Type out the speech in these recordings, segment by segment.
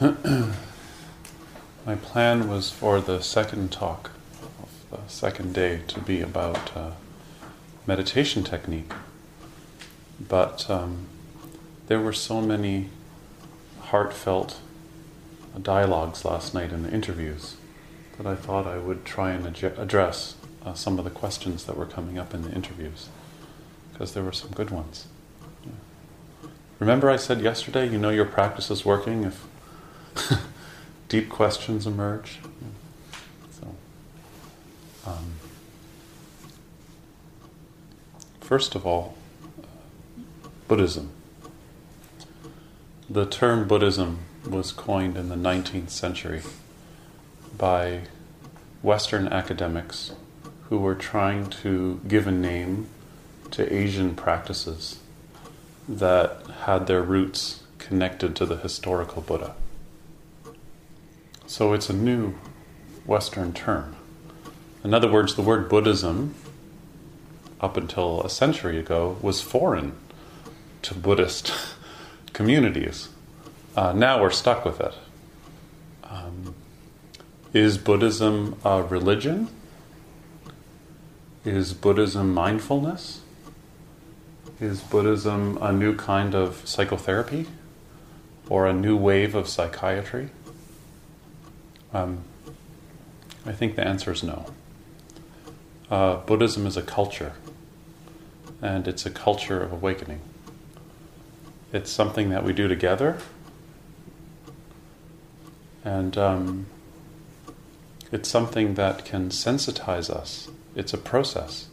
My plan was for the second talk of the second day to be about uh, meditation technique, but um, there were so many heartfelt dialogues last night in the interviews that I thought I would try and ad- address uh, some of the questions that were coming up in the interviews because there were some good ones. Yeah. Remember, I said yesterday, you know your practice is working if deep questions emerge. So, um, first of all, Buddhism. The term Buddhism was coined in the 19th century by Western academics who were trying to give a name to Asian practices that had their roots connected to the historical Buddha. So it's a new Western term. In other words, the word Buddhism, up until a century ago, was foreign to Buddhist communities. Uh, now we're stuck with it. Um, is Buddhism a religion? Is Buddhism mindfulness? Is Buddhism a new kind of psychotherapy or a new wave of psychiatry? Um, I think the answer is no. Uh, Buddhism is a culture, and it's a culture of awakening. It's something that we do together, and um, it's something that can sensitize us. It's a process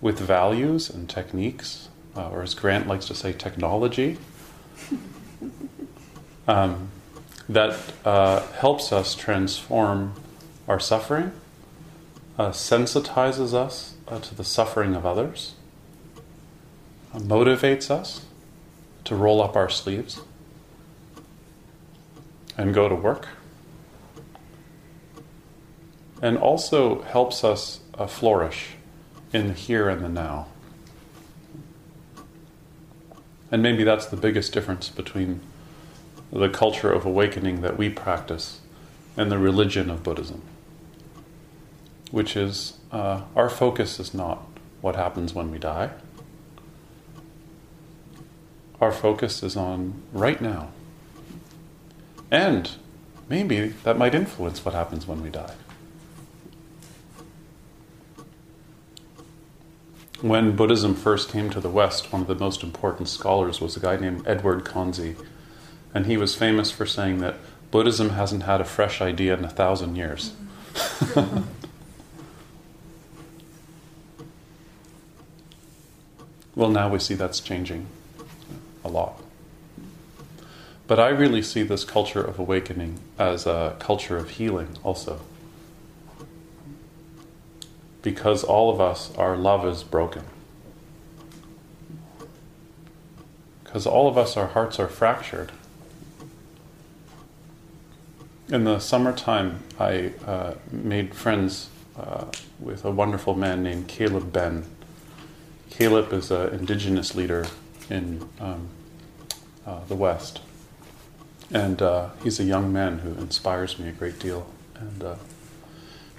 with values and techniques, uh, or as Grant likes to say, technology. Um, that uh, helps us transform our suffering, uh, sensitizes us uh, to the suffering of others, uh, motivates us to roll up our sleeves and go to work, and also helps us uh, flourish in the here and the now. And maybe that's the biggest difference between the culture of awakening that we practice and the religion of Buddhism, which is uh, our focus is not what happens when we die. Our focus is on right now. And maybe that might influence what happens when we die. When Buddhism first came to the West, one of the most important scholars was a guy named Edward Conze and he was famous for saying that Buddhism hasn't had a fresh idea in a thousand years. Mm-hmm. well, now we see that's changing a lot. But I really see this culture of awakening as a culture of healing also. Because all of us, our love is broken. Because all of us, our hearts are fractured in the summertime, I uh, made friends uh, with a wonderful man named Caleb Ben. Caleb is an indigenous leader in um, uh, the West. and uh, he's a young man who inspires me a great deal. And uh,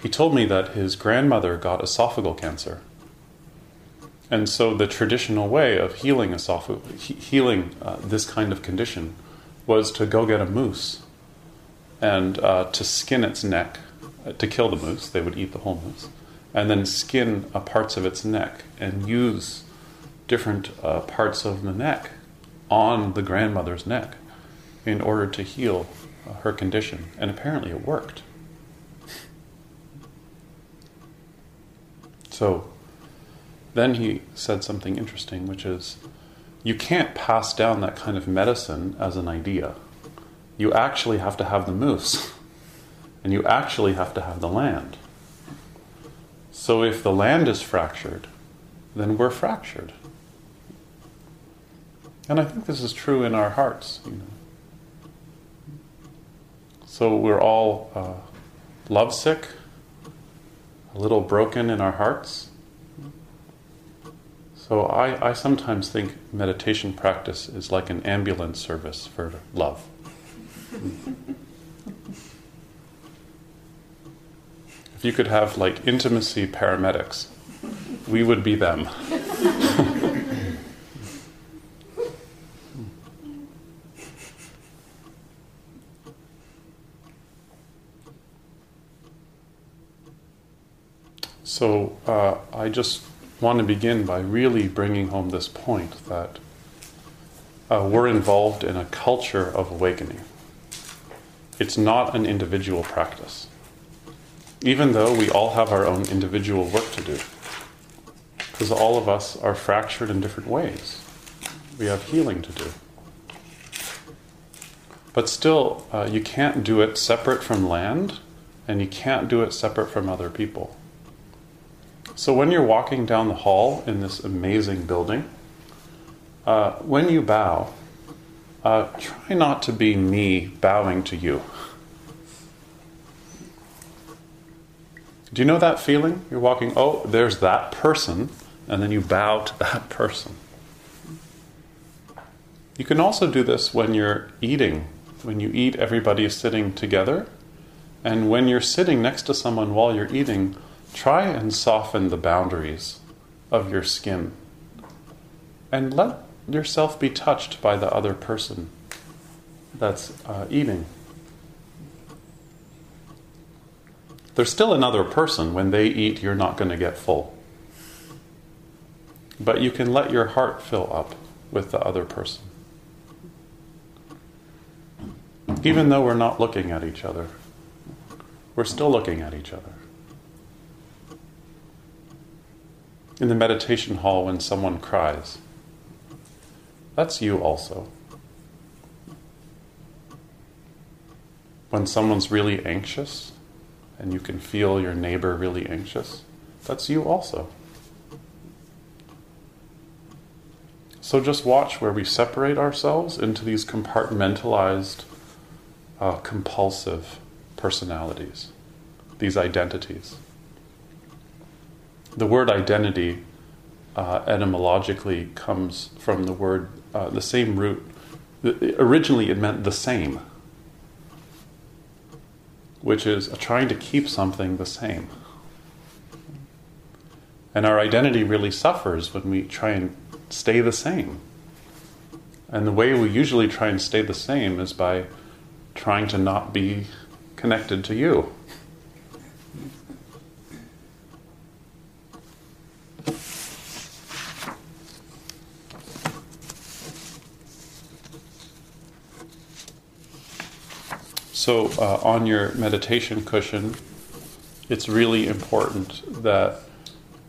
he told me that his grandmother got esophageal cancer. And so the traditional way of healing he- healing uh, this kind of condition was to go get a moose and uh, to skin its neck, uh, to kill the moose. They would eat the whole moose, and then skin uh, parts of its neck and use different uh, parts of the neck on the grandmother's neck in order to heal uh, her condition. And apparently, it worked. So then he said something interesting, which is you can't pass down that kind of medicine as an idea. You actually have to have the moose, and you actually have to have the land. So if the land is fractured, then we're fractured. And I think this is true in our hearts. You know. So we're all uh, lovesick, a little broken in our hearts. So I, I sometimes think meditation practice is like an ambulance service for love. if you could have like intimacy paramedics, we would be them. So uh, I just want to begin by really bringing home this point that uh, we're involved in a culture of awakening. It's not an individual practice, even though we all have our own individual work to do, because all of us are fractured in different ways. We have healing to do. But still, uh, you can't do it separate from land, and you can't do it separate from other people. So when you're walking down the hall in this amazing building, uh, when you bow, uh, try not to be me bowing to you. Do you know that feeling? You're walking, oh, there's that person, and then you bow to that person. You can also do this when you're eating. When you eat, everybody is sitting together. And when you're sitting next to someone while you're eating, try and soften the boundaries of your skin. And let yourself be touched by the other person that's uh, eating. There's still another person. When they eat, you're not going to get full. But you can let your heart fill up with the other person. Even though we're not looking at each other, we're still looking at each other. In the meditation hall, when someone cries, that's you also. When someone's really anxious and you can feel your neighbor really anxious, that's you also. So just watch where we separate ourselves into these compartmentalized, uh, compulsive personalities, these identities. The word identity uh, etymologically comes from the word, uh, the same root. Originally, it meant the same, which is trying to keep something the same. And our identity really suffers when we try and stay the same. And the way we usually try and stay the same is by trying to not be connected to you. So, uh, on your meditation cushion, it's really important that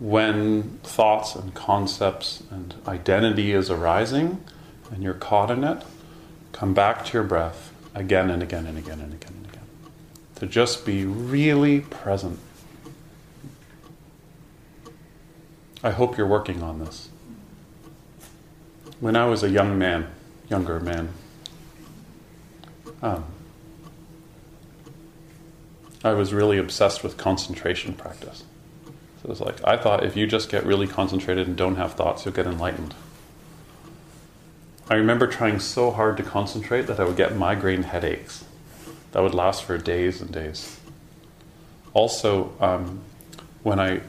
when thoughts and concepts and identity is arising and you're caught in it, come back to your breath again and again and again and again and again. To just be really present. I hope you're working on this. When I was a young man, younger man, um, I was really obsessed with concentration practice. So was like, I thought if you just get really concentrated and don't have thoughts, you'll get enlightened. I remember trying so hard to concentrate that I would get migraine headaches that would last for days and days. Also, um, when I uh,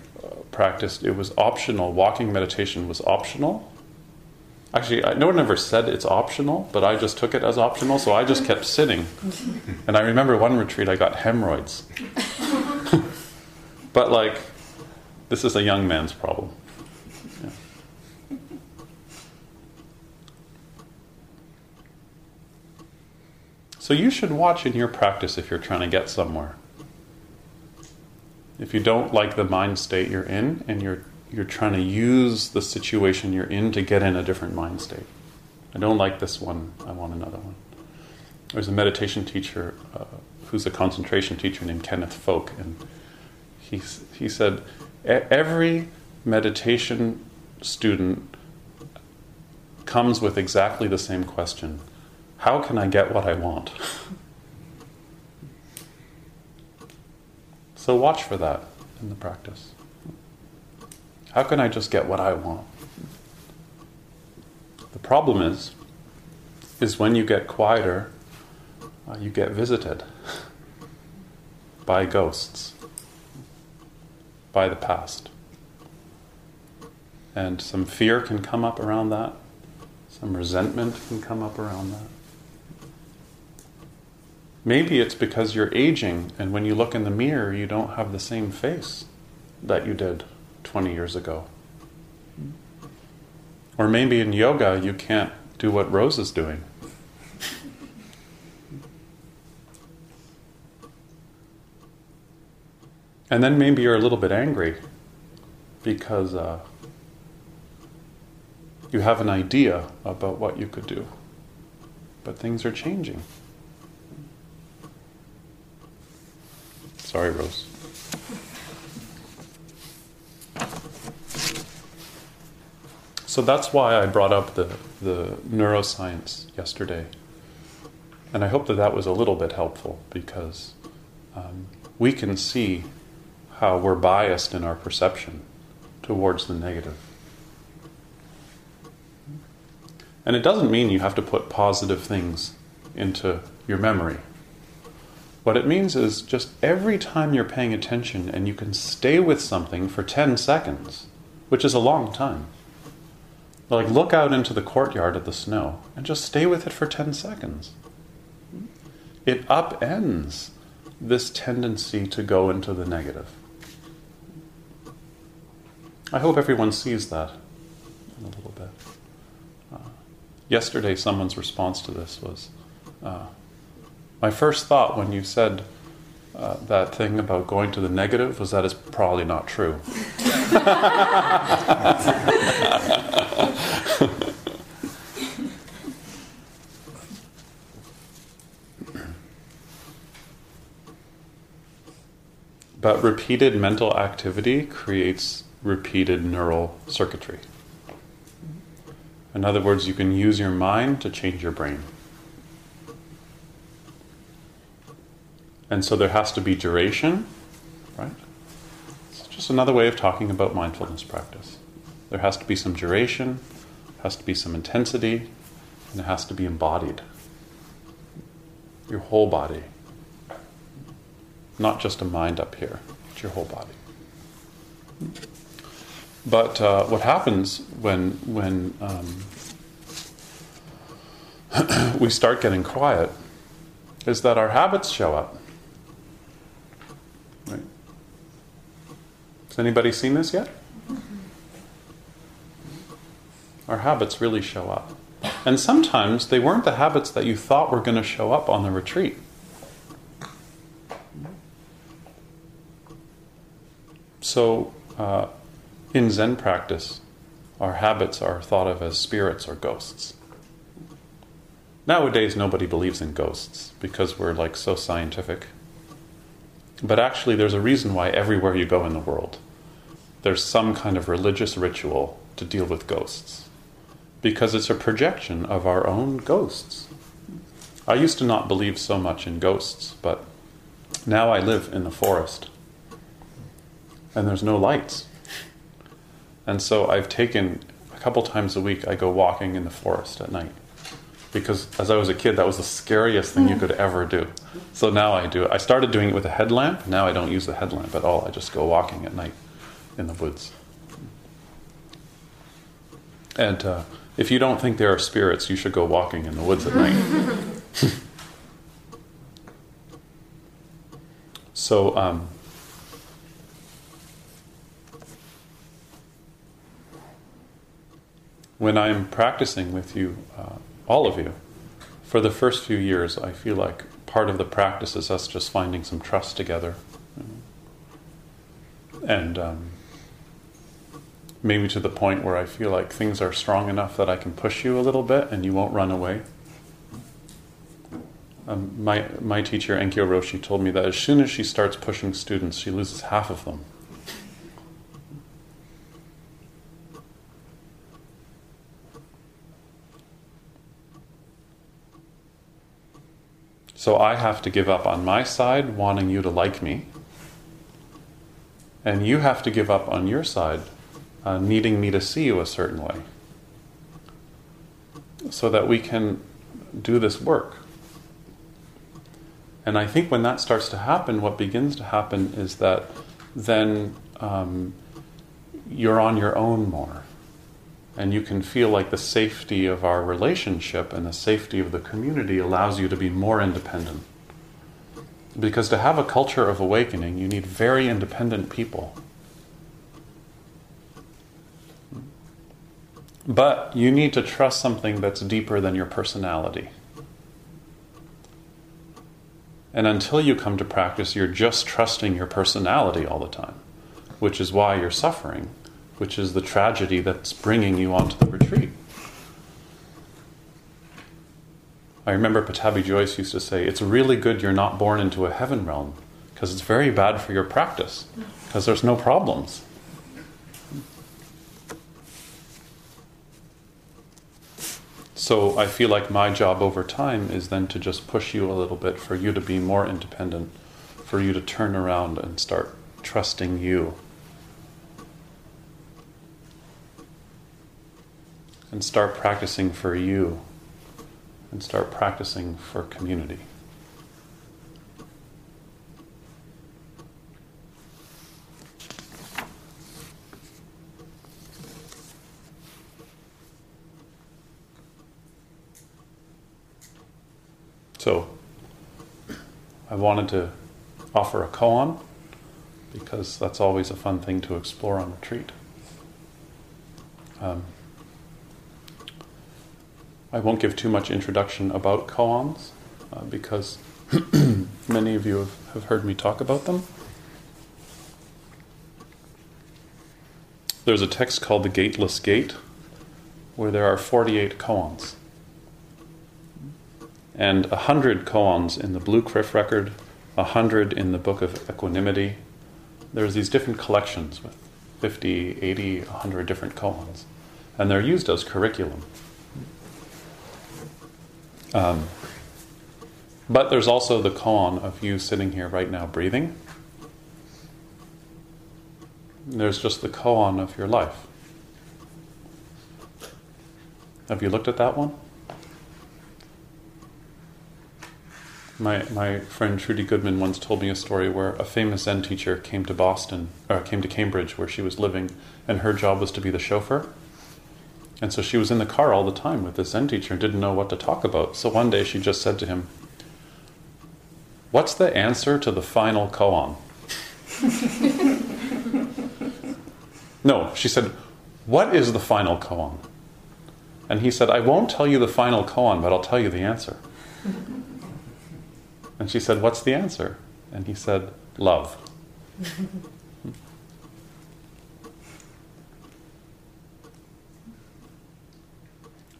practiced, it was optional. Walking meditation was optional. Actually, no one ever said it's optional, but I just took it as optional, so I just kept sitting. And I remember one retreat I got hemorrhoids. but, like, this is a young man's problem. So, you should watch in your practice if you're trying to get somewhere. If you don't like the mind state you're in and you're you're trying to use the situation you're in to get in a different mind state. I don't like this one, I want another one. There's a meditation teacher uh, who's a concentration teacher named Kenneth Folk, and he, he said, Every meditation student comes with exactly the same question How can I get what I want? so watch for that in the practice. How can I just get what I want? The problem is, is when you get quieter, uh, you get visited by ghosts, by the past. And some fear can come up around that, some resentment can come up around that. Maybe it's because you're aging, and when you look in the mirror, you don't have the same face that you did 20 years ago. Or maybe in yoga you can't do what Rose is doing. And then maybe you're a little bit angry because uh, you have an idea about what you could do, but things are changing. Sorry, Rose. So that's why I brought up the, the neuroscience yesterday. And I hope that that was a little bit helpful because um, we can see how we're biased in our perception towards the negative. And it doesn't mean you have to put positive things into your memory. What it means is just every time you're paying attention and you can stay with something for 10 seconds, which is a long time like, look out into the courtyard at the snow and just stay with it for 10 seconds. It upends this tendency to go into the negative. I hope everyone sees that a little bit. Uh, yesterday, someone's response to this was uh, My first thought when you said uh, that thing about going to the negative was that it's probably not true. but repeated mental activity creates repeated neural circuitry. In other words, you can use your mind to change your brain. And so there has to be duration, right? It's just another way of talking about mindfulness practice. There has to be some duration, has to be some intensity, and it has to be embodied. Your whole body. Not just a mind up here, it's your whole body. But uh, what happens when, when um, we start getting quiet is that our habits show up. Right? Has anybody seen this yet? Our habits really show up. And sometimes they weren't the habits that you thought were going to show up on the retreat. So, uh, in Zen practice, our habits are thought of as spirits or ghosts. Nowadays, nobody believes in ghosts because we're like so scientific. But actually, there's a reason why everywhere you go in the world, there's some kind of religious ritual to deal with ghosts because it's a projection of our own ghosts. I used to not believe so much in ghosts, but now I live in the forest and there's no lights. And so I've taken a couple times a week, I go walking in the forest at night. because as I was a kid, that was the scariest thing you could ever do. So now I do it. I started doing it with a headlamp. Now I don't use the headlamp at all. I just go walking at night in the woods. And uh, if you don't think there are spirits, you should go walking in the woods at night. so, um, when I'm practicing with you, uh, all of you, for the first few years, I feel like part of the practice is us just finding some trust together. And um, maybe to the point where I feel like things are strong enough that I can push you a little bit and you won't run away. Um, my, my teacher, Enkyo Roshi, told me that as soon as she starts pushing students, she loses half of them. So I have to give up on my side wanting you to like me. And you have to give up on your side uh, needing me to see you a certain way. So that we can do this work. And I think when that starts to happen, what begins to happen is that then um, you're on your own more and you can feel like the safety of our relationship and the safety of the community allows you to be more independent. Because to have a culture of awakening, you need very independent people. But you need to trust something that's deeper than your personality. And until you come to practice, you're just trusting your personality all the time, which is why you're suffering which is the tragedy that's bringing you onto the retreat. I remember Pattabhi Jois used to say, It's really good you're not born into a heaven realm because it's very bad for your practice because there's no problems. So I feel like my job over time is then to just push you a little bit for you to be more independent, for you to turn around and start trusting you and start practicing for you and start practicing for community. So, I wanted to offer a koan because that's always a fun thing to explore on retreat. Um, I won't give too much introduction about koans uh, because many of you have, have heard me talk about them. There's a text called the Gateless Gate where there are 48 koans. And a 100 koans in the Blue Cliff Record, a 100 in the Book of Equanimity. There's these different collections with 50, 80, 100 different koans. And they're used as curriculum. Um, but there's also the koan of you sitting here right now breathing. There's just the koan of your life. Have you looked at that one? My, my friend Trudy Goodman once told me a story where a famous Zen teacher came to Boston, or came to Cambridge where she was living, and her job was to be the chauffeur. And so she was in the car all the time with this Zen teacher and didn't know what to talk about. So one day she just said to him, What's the answer to the final koan? no, she said, What is the final koan? And he said, I won't tell you the final koan, but I'll tell you the answer. And she said, What's the answer? And he said, Love.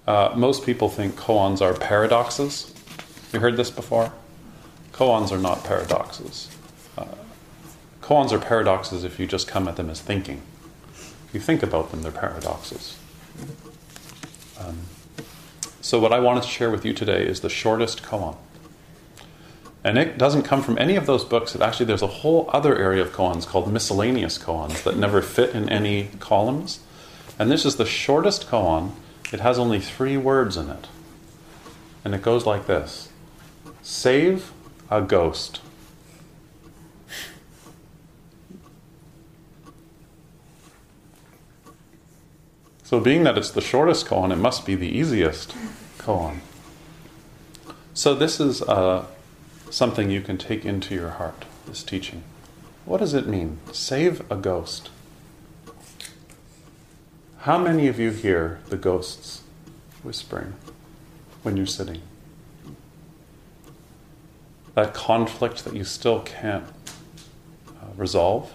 Uh, most people think koans are paradoxes. You heard this before? Koans are not paradoxes. Uh, koans are paradoxes if you just come at them as thinking. If you think about them, they're paradoxes. Um, so, what I wanted to share with you today is the shortest koan. And it doesn't come from any of those books. Actually, there's a whole other area of koans called miscellaneous koans that never fit in any columns. And this is the shortest koan it has only three words in it. and it goes like this Save a ghost. So, being that it's the shortest koan, it must be the easiest koan. So, this is uh, something you can take into your heart, this teaching. What does it mean? Save a ghost. How many of you hear the ghosts whispering when you're sitting? That conflict that you still can't uh, resolve?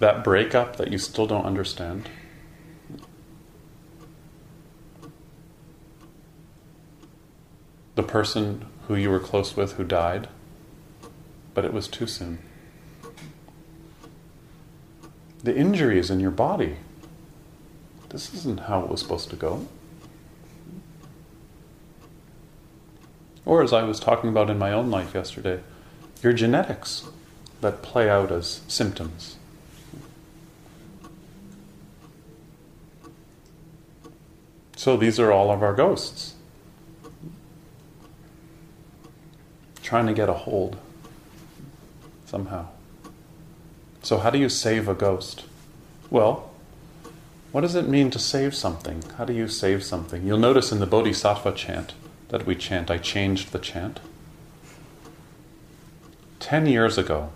That breakup that you still don't understand? The person who you were close with who died, but it was too soon. The injuries in your body. This isn't how it was supposed to go. Or, as I was talking about in my own life yesterday, your genetics that play out as symptoms. So, these are all of our ghosts. Trying to get a hold somehow. So, how do you save a ghost? Well, what does it mean to save something? How do you save something? You'll notice in the Bodhisattva chant that we chant, I changed the chant. Ten years ago,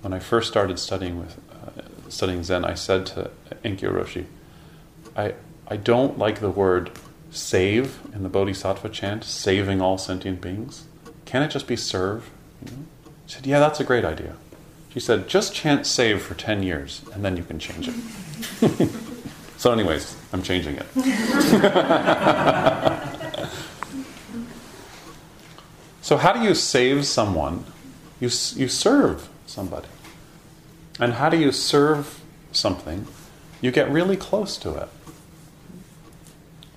when I first started studying with uh, studying Zen, I said to Enkyo Roshi, I, I don't like the word save in the Bodhisattva chant, saving all sentient beings. Can it just be serve? You know? She said, Yeah, that's a great idea. She said, Just chant save for 10 years, and then you can change it. so, anyways, I'm changing it. so, how do you save someone? You, you serve somebody. And how do you serve something? You get really close to it.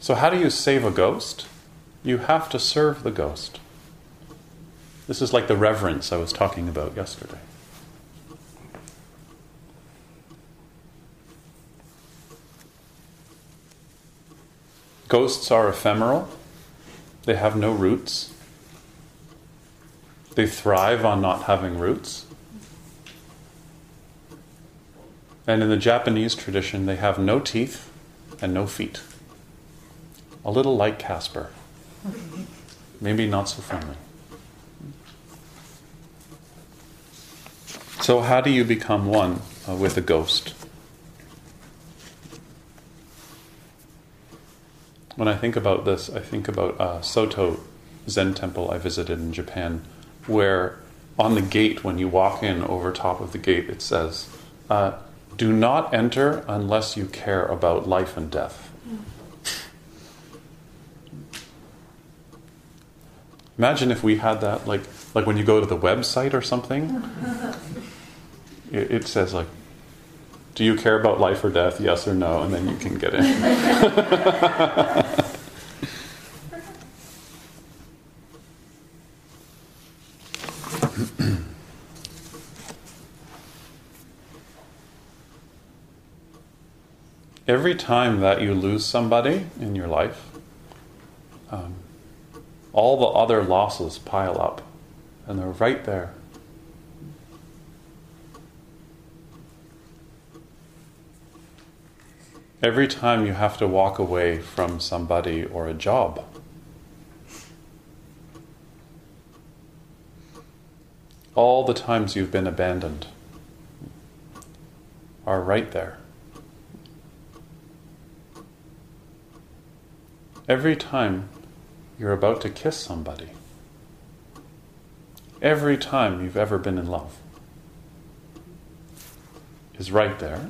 So, how do you save a ghost? You have to serve the ghost. This is like the reverence I was talking about yesterday. Ghosts are ephemeral, they have no roots, they thrive on not having roots. And in the Japanese tradition, they have no teeth and no feet. A little like Casper. Maybe not so friendly. So, how do you become one uh, with a ghost? When I think about this, I think about uh, Soto Zen temple I visited in Japan, where on the gate, when you walk in over top of the gate, it says, uh, Do not enter unless you care about life and death. Imagine if we had that, like, like when you go to the website or something, it, it says, like, do you care about life or death? Yes or no? And then you can get in. Every time that you lose somebody in your life, um, all the other losses pile up, and they're right there. Every time you have to walk away from somebody or a job, all the times you've been abandoned are right there. Every time you're about to kiss somebody, every time you've ever been in love is right there.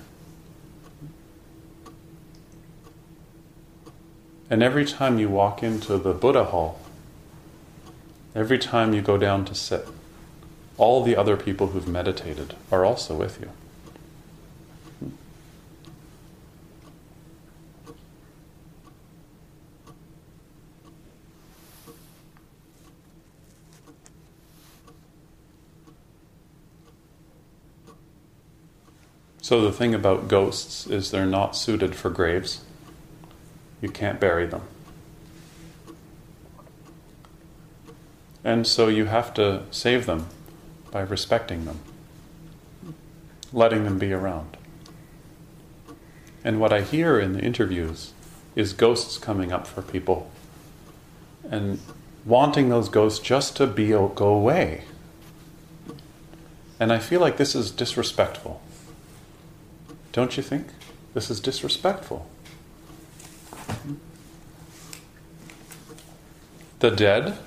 And every time you walk into the Buddha hall, every time you go down to sit, all the other people who've meditated are also with you. So, the thing about ghosts is they're not suited for graves. You can't bury them. And so you have to save them by respecting them, letting them be around. And what I hear in the interviews is ghosts coming up for people and wanting those ghosts just to be go away. And I feel like this is disrespectful. Don't you think? This is disrespectful. The dead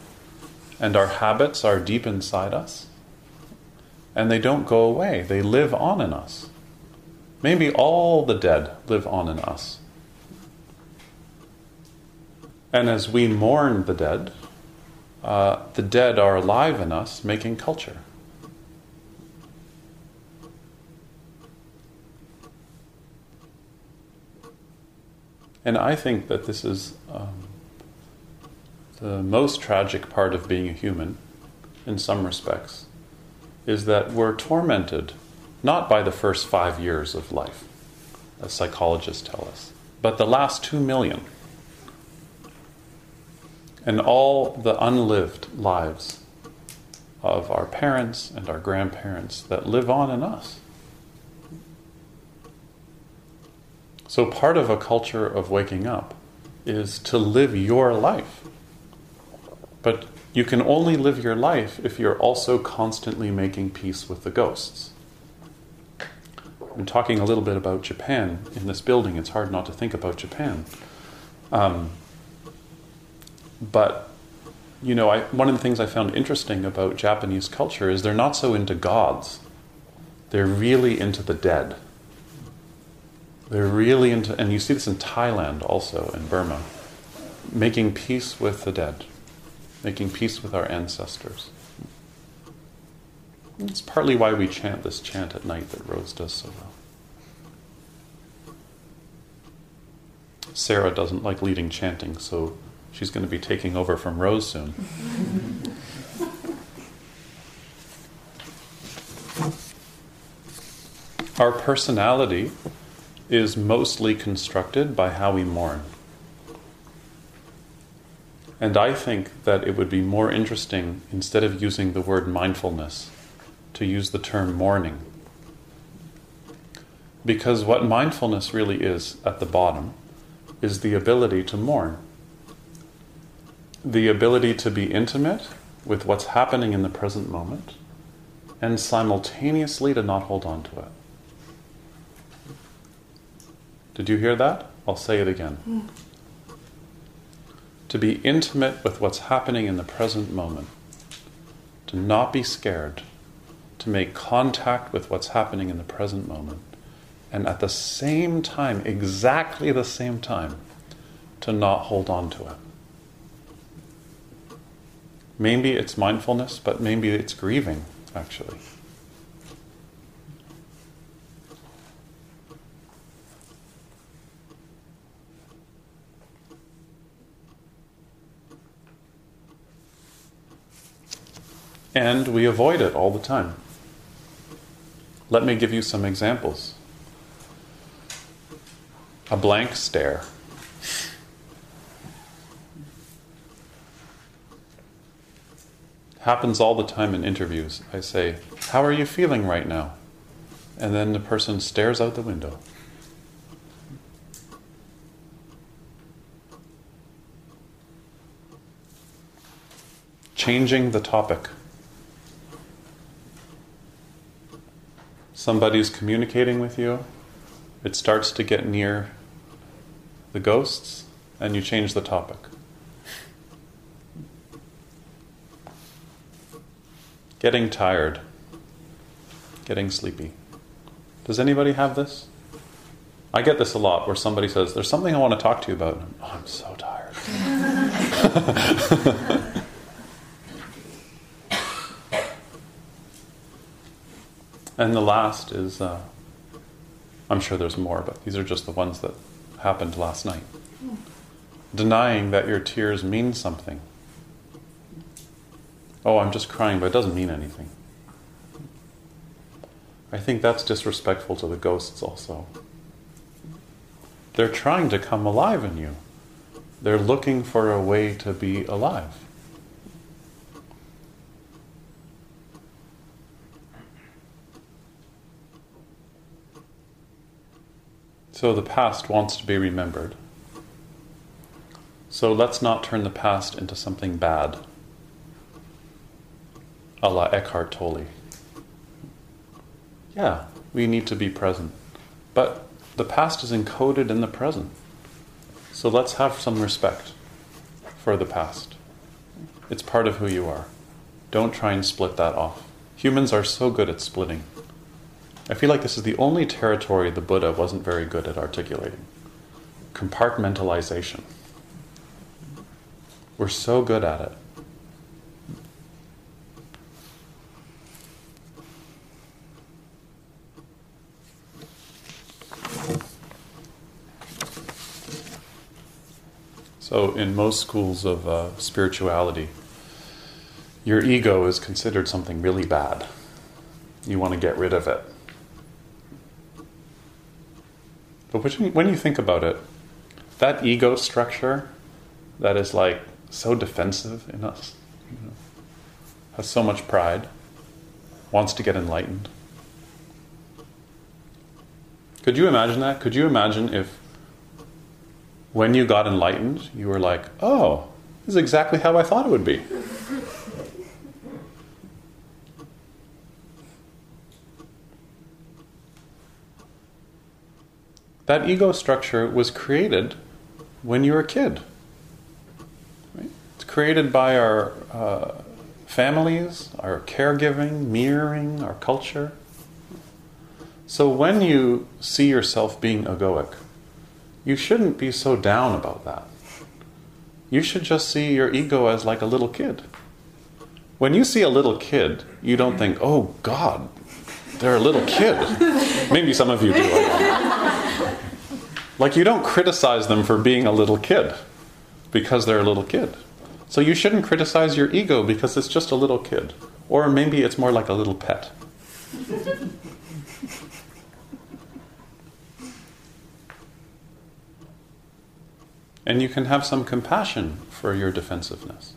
and our habits are deep inside us, and they don't go away, they live on in us. Maybe all the dead live on in us. And as we mourn the dead, uh, the dead are alive in us, making culture. And I think that this is um, the most tragic part of being a human, in some respects, is that we're tormented not by the first five years of life, as psychologists tell us, but the last two million. And all the unlived lives of our parents and our grandparents that live on in us. So, part of a culture of waking up is to live your life. But you can only live your life if you're also constantly making peace with the ghosts. I'm talking a little bit about Japan in this building. It's hard not to think about Japan. Um, but, you know, I, one of the things I found interesting about Japanese culture is they're not so into gods, they're really into the dead. They're really into, and you see this in Thailand also, in Burma, making peace with the dead, making peace with our ancestors. It's partly why we chant this chant at night that Rose does so well. Sarah doesn't like leading chanting, so she's going to be taking over from Rose soon. Our personality is mostly constructed by how we mourn. And I think that it would be more interesting, instead of using the word mindfulness, to use the term mourning. Because what mindfulness really is at the bottom is the ability to mourn, the ability to be intimate with what's happening in the present moment, and simultaneously to not hold on to it. Did you hear that? I'll say it again. Mm. To be intimate with what's happening in the present moment, to not be scared, to make contact with what's happening in the present moment, and at the same time, exactly the same time, to not hold on to it. Maybe it's mindfulness, but maybe it's grieving, actually. And we avoid it all the time. Let me give you some examples. A blank stare. Happens all the time in interviews. I say, How are you feeling right now? And then the person stares out the window. Changing the topic. Somebody's communicating with you, it starts to get near the ghosts, and you change the topic. Getting tired, getting sleepy. Does anybody have this? I get this a lot where somebody says, There's something I want to talk to you about. oh, I'm so tired. And the last is, uh, I'm sure there's more, but these are just the ones that happened last night. Denying that your tears mean something. Oh, I'm just crying, but it doesn't mean anything. I think that's disrespectful to the ghosts also. They're trying to come alive in you. They're looking for a way to be alive. So the past wants to be remembered. So let's not turn the past into something bad. A la Eckhart Tolle. Yeah, we need to be present. But the past is encoded in the present. So let's have some respect for the past. It's part of who you are. Don't try and split that off. Humans are so good at splitting. I feel like this is the only territory the Buddha wasn't very good at articulating compartmentalization. We're so good at it. So, in most schools of uh, spirituality, your ego is considered something really bad. You want to get rid of it. But when you think about it, that ego structure that is like so defensive in us, you know, has so much pride, wants to get enlightened. Could you imagine that? Could you imagine if when you got enlightened, you were like, oh, this is exactly how I thought it would be? That ego structure was created when you were a kid. Right? It's created by our uh, families, our caregiving, mirroring, our culture. So when you see yourself being egoic, you shouldn't be so down about that. You should just see your ego as like a little kid. When you see a little kid, you don't think, oh God, they're a little kid. Maybe some of you do. Like, you don't criticize them for being a little kid because they're a little kid. So, you shouldn't criticize your ego because it's just a little kid. Or maybe it's more like a little pet. and you can have some compassion for your defensiveness.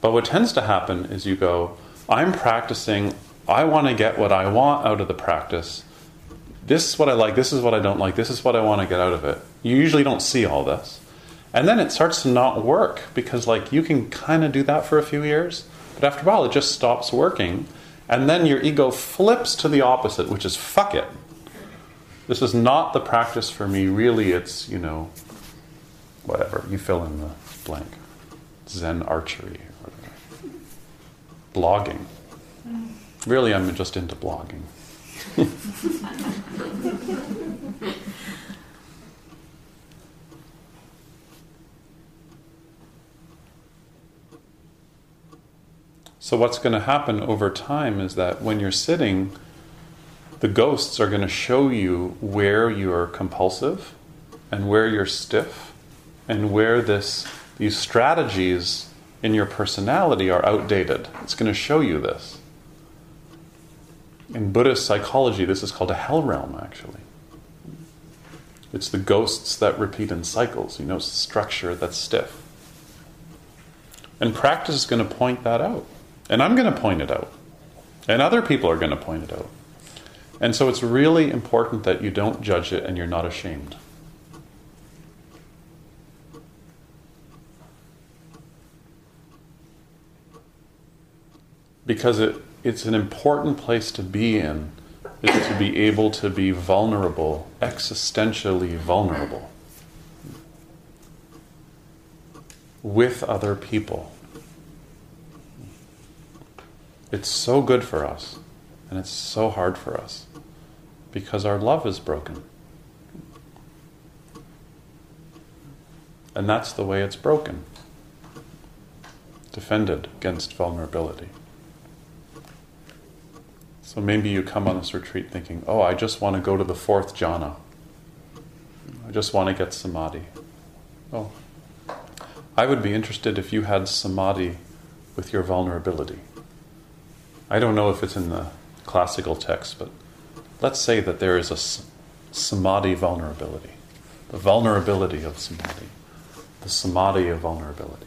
But what tends to happen is you go, I'm practicing, I want to get what I want out of the practice, this is what I like, this is what I don't like, this is what I want to get out of it. You usually don't see all this. And then it starts to not work because, like, you can kind of do that for a few years, but after a while it just stops working. And then your ego flips to the opposite, which is fuck it. This is not the practice for me. Really, it's, you know, whatever. You fill in the blank. Zen archery. Blogging. Really, I'm just into blogging. So, what's going to happen over time is that when you're sitting, the ghosts are going to show you where you're compulsive and where you're stiff and where this these strategies in your personality are outdated. It's going to show you this. In Buddhist psychology, this is called a hell realm, actually. It's the ghosts that repeat in cycles, you know, structure that's stiff. And practice is going to point that out. And I'm going to point it out. And other people are going to point it out. And so it's really important that you don't judge it and you're not ashamed. Because it it's an important place to be in is to be able to be vulnerable, existentially vulnerable with other people. It's so good for us, and it's so hard for us because our love is broken. And that's the way it's broken defended against vulnerability. So maybe you come on this retreat thinking, oh, I just want to go to the fourth jhana. I just want to get samadhi. Oh, I would be interested if you had samadhi with your vulnerability. I don't know if it's in the classical text, but let's say that there is a samadhi vulnerability, the vulnerability of samadhi, the samadhi of vulnerability.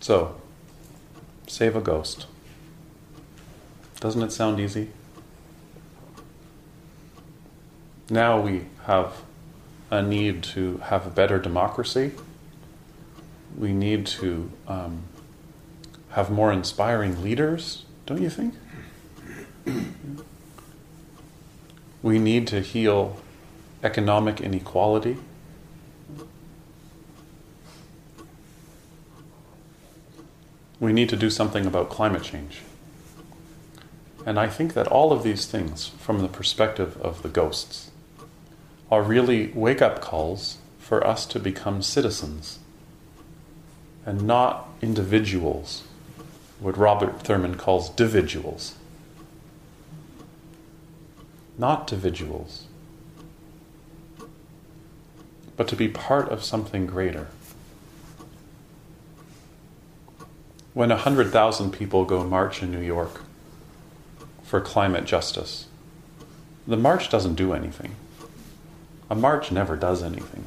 So, save a ghost. Doesn't it sound easy? Now we have a need to have a better democracy. We need to um, have more inspiring leaders, don't you think? we need to heal economic inequality. We need to do something about climate change. And I think that all of these things, from the perspective of the ghosts, are really wake up calls for us to become citizens and not individuals, what Robert Thurman calls dividuals. Not individuals, but to be part of something greater. When 100,000 people go march in New York for climate justice, the march doesn't do anything. A march never does anything.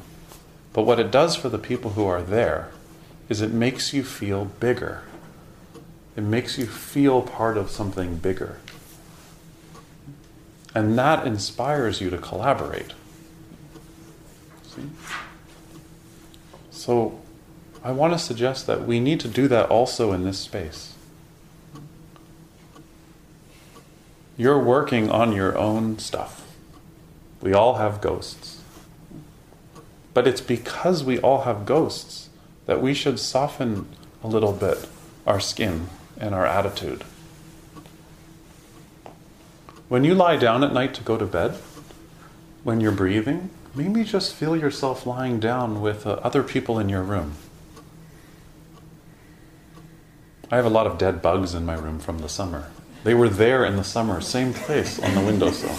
But what it does for the people who are there is it makes you feel bigger. It makes you feel part of something bigger. And that inspires you to collaborate. See? So I want to suggest that we need to do that also in this space. You're working on your own stuff. We all have ghosts. But it's because we all have ghosts that we should soften a little bit our skin and our attitude. When you lie down at night to go to bed, when you're breathing, maybe just feel yourself lying down with uh, other people in your room. I have a lot of dead bugs in my room from the summer. They were there in the summer, same place on the windowsill.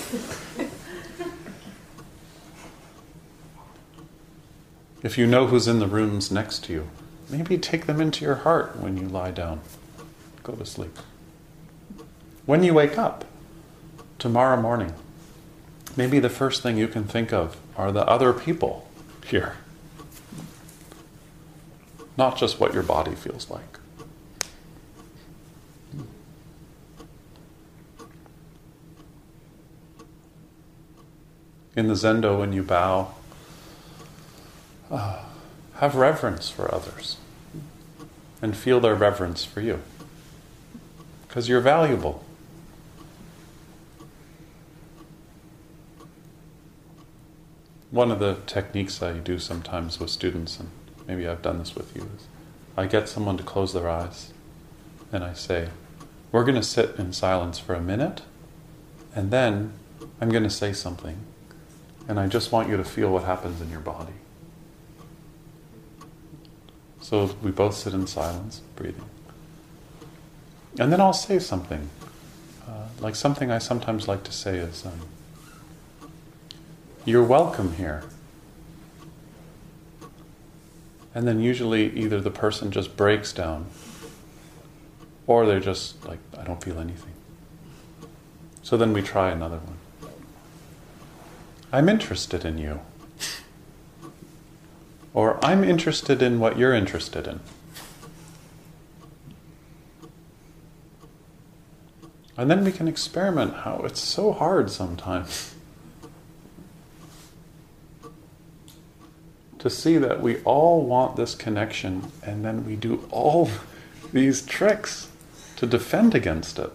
If you know who's in the rooms next to you, maybe take them into your heart when you lie down. Go to sleep. When you wake up tomorrow morning, maybe the first thing you can think of are the other people here, not just what your body feels like. In the Zendo, when you bow, uh, have reverence for others and feel their reverence for you because you're valuable. One of the techniques I do sometimes with students, and maybe I've done this with you, is I get someone to close their eyes and I say, We're going to sit in silence for a minute, and then I'm going to say something, and I just want you to feel what happens in your body. So we both sit in silence, breathing. And then I'll say something. Uh, like something I sometimes like to say is, um, You're welcome here. And then usually either the person just breaks down or they're just like, I don't feel anything. So then we try another one. I'm interested in you. Or I'm interested in what you're interested in. And then we can experiment how it's so hard sometimes to see that we all want this connection and then we do all these tricks to defend against it.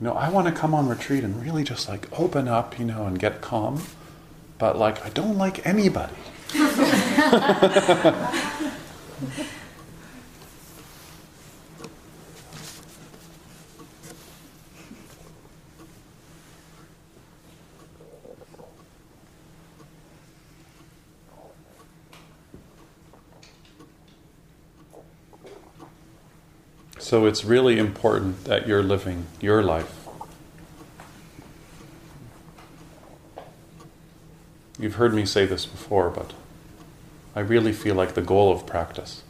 You know, I want to come on retreat and really just like open up, you know, and get calm, but like I don't like anybody. So it's really important that you're living your life. You've heard me say this before, but I really feel like the goal of practice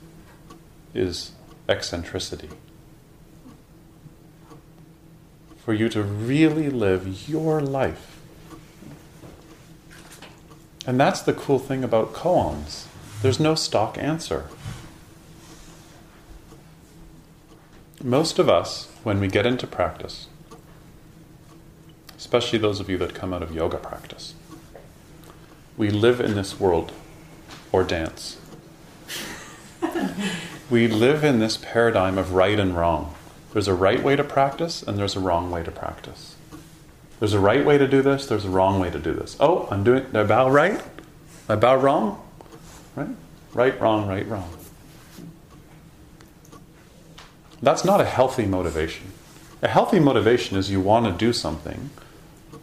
is eccentricity. For you to really live your life. And that's the cool thing about koans. There's no stock answer. Most of us, when we get into practice, especially those of you that come out of yoga practice, we live in this world or dance. we live in this paradigm of right and wrong. There's a right way to practice and there's a wrong way to practice. There's a right way to do this, there's a wrong way to do this. Oh, I'm doing, I bow right? I bow wrong? Right? Right, wrong, right, wrong. That's not a healthy motivation. A healthy motivation is you want to do something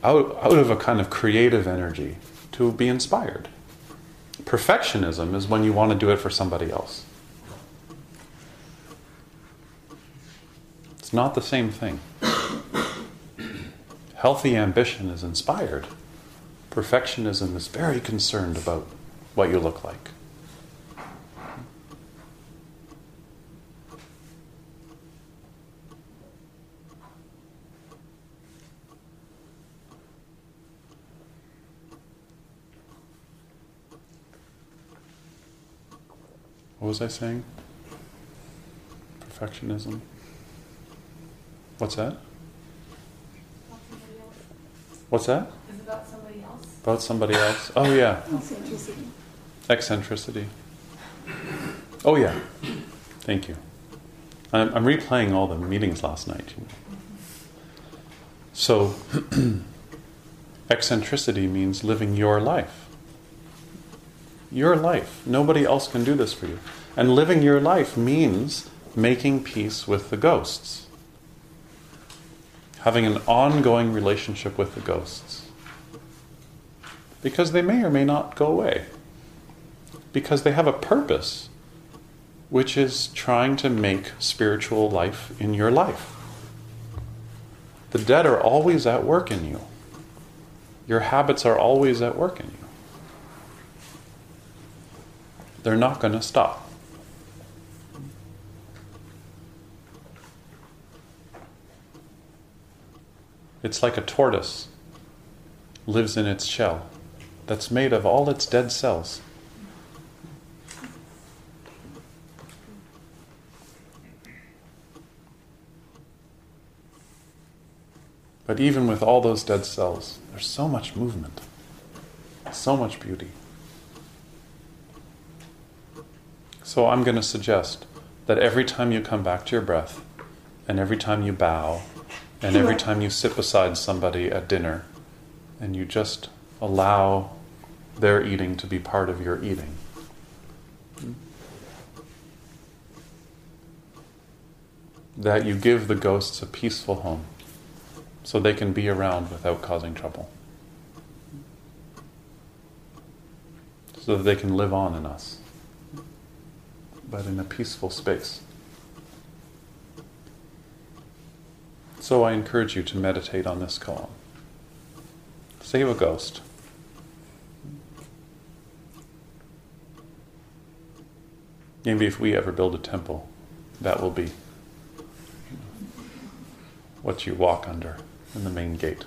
out, out of a kind of creative energy to be inspired. Perfectionism is when you want to do it for somebody else. It's not the same thing. Healthy ambition is inspired. Perfectionism is very concerned about what you look like. What was I saying? Perfectionism. What's that? What's that? Is about somebody else? About somebody else? Oh, yeah. Eccentricity. Eccentricity. Oh, yeah. Thank you. I'm, I'm replaying all the meetings last night. You know. So, eccentricity means living your life. Your life. Nobody else can do this for you. And living your life means making peace with the ghosts, having an ongoing relationship with the ghosts. Because they may or may not go away. Because they have a purpose, which is trying to make spiritual life in your life. The dead are always at work in you. Your habits are always at work in you. They're not going to stop. It's like a tortoise lives in its shell that's made of all its dead cells. But even with all those dead cells, there's so much movement, so much beauty. So I'm going to suggest that every time you come back to your breath, and every time you bow, and every time you sit beside somebody at dinner, and you just allow their eating to be part of your eating. That you give the ghosts a peaceful home so they can be around without causing trouble. So that they can live on in us, but in a peaceful space. So I encourage you to meditate on this koan. Save a ghost. Maybe if we ever build a temple, that will be what you walk under in the main gate.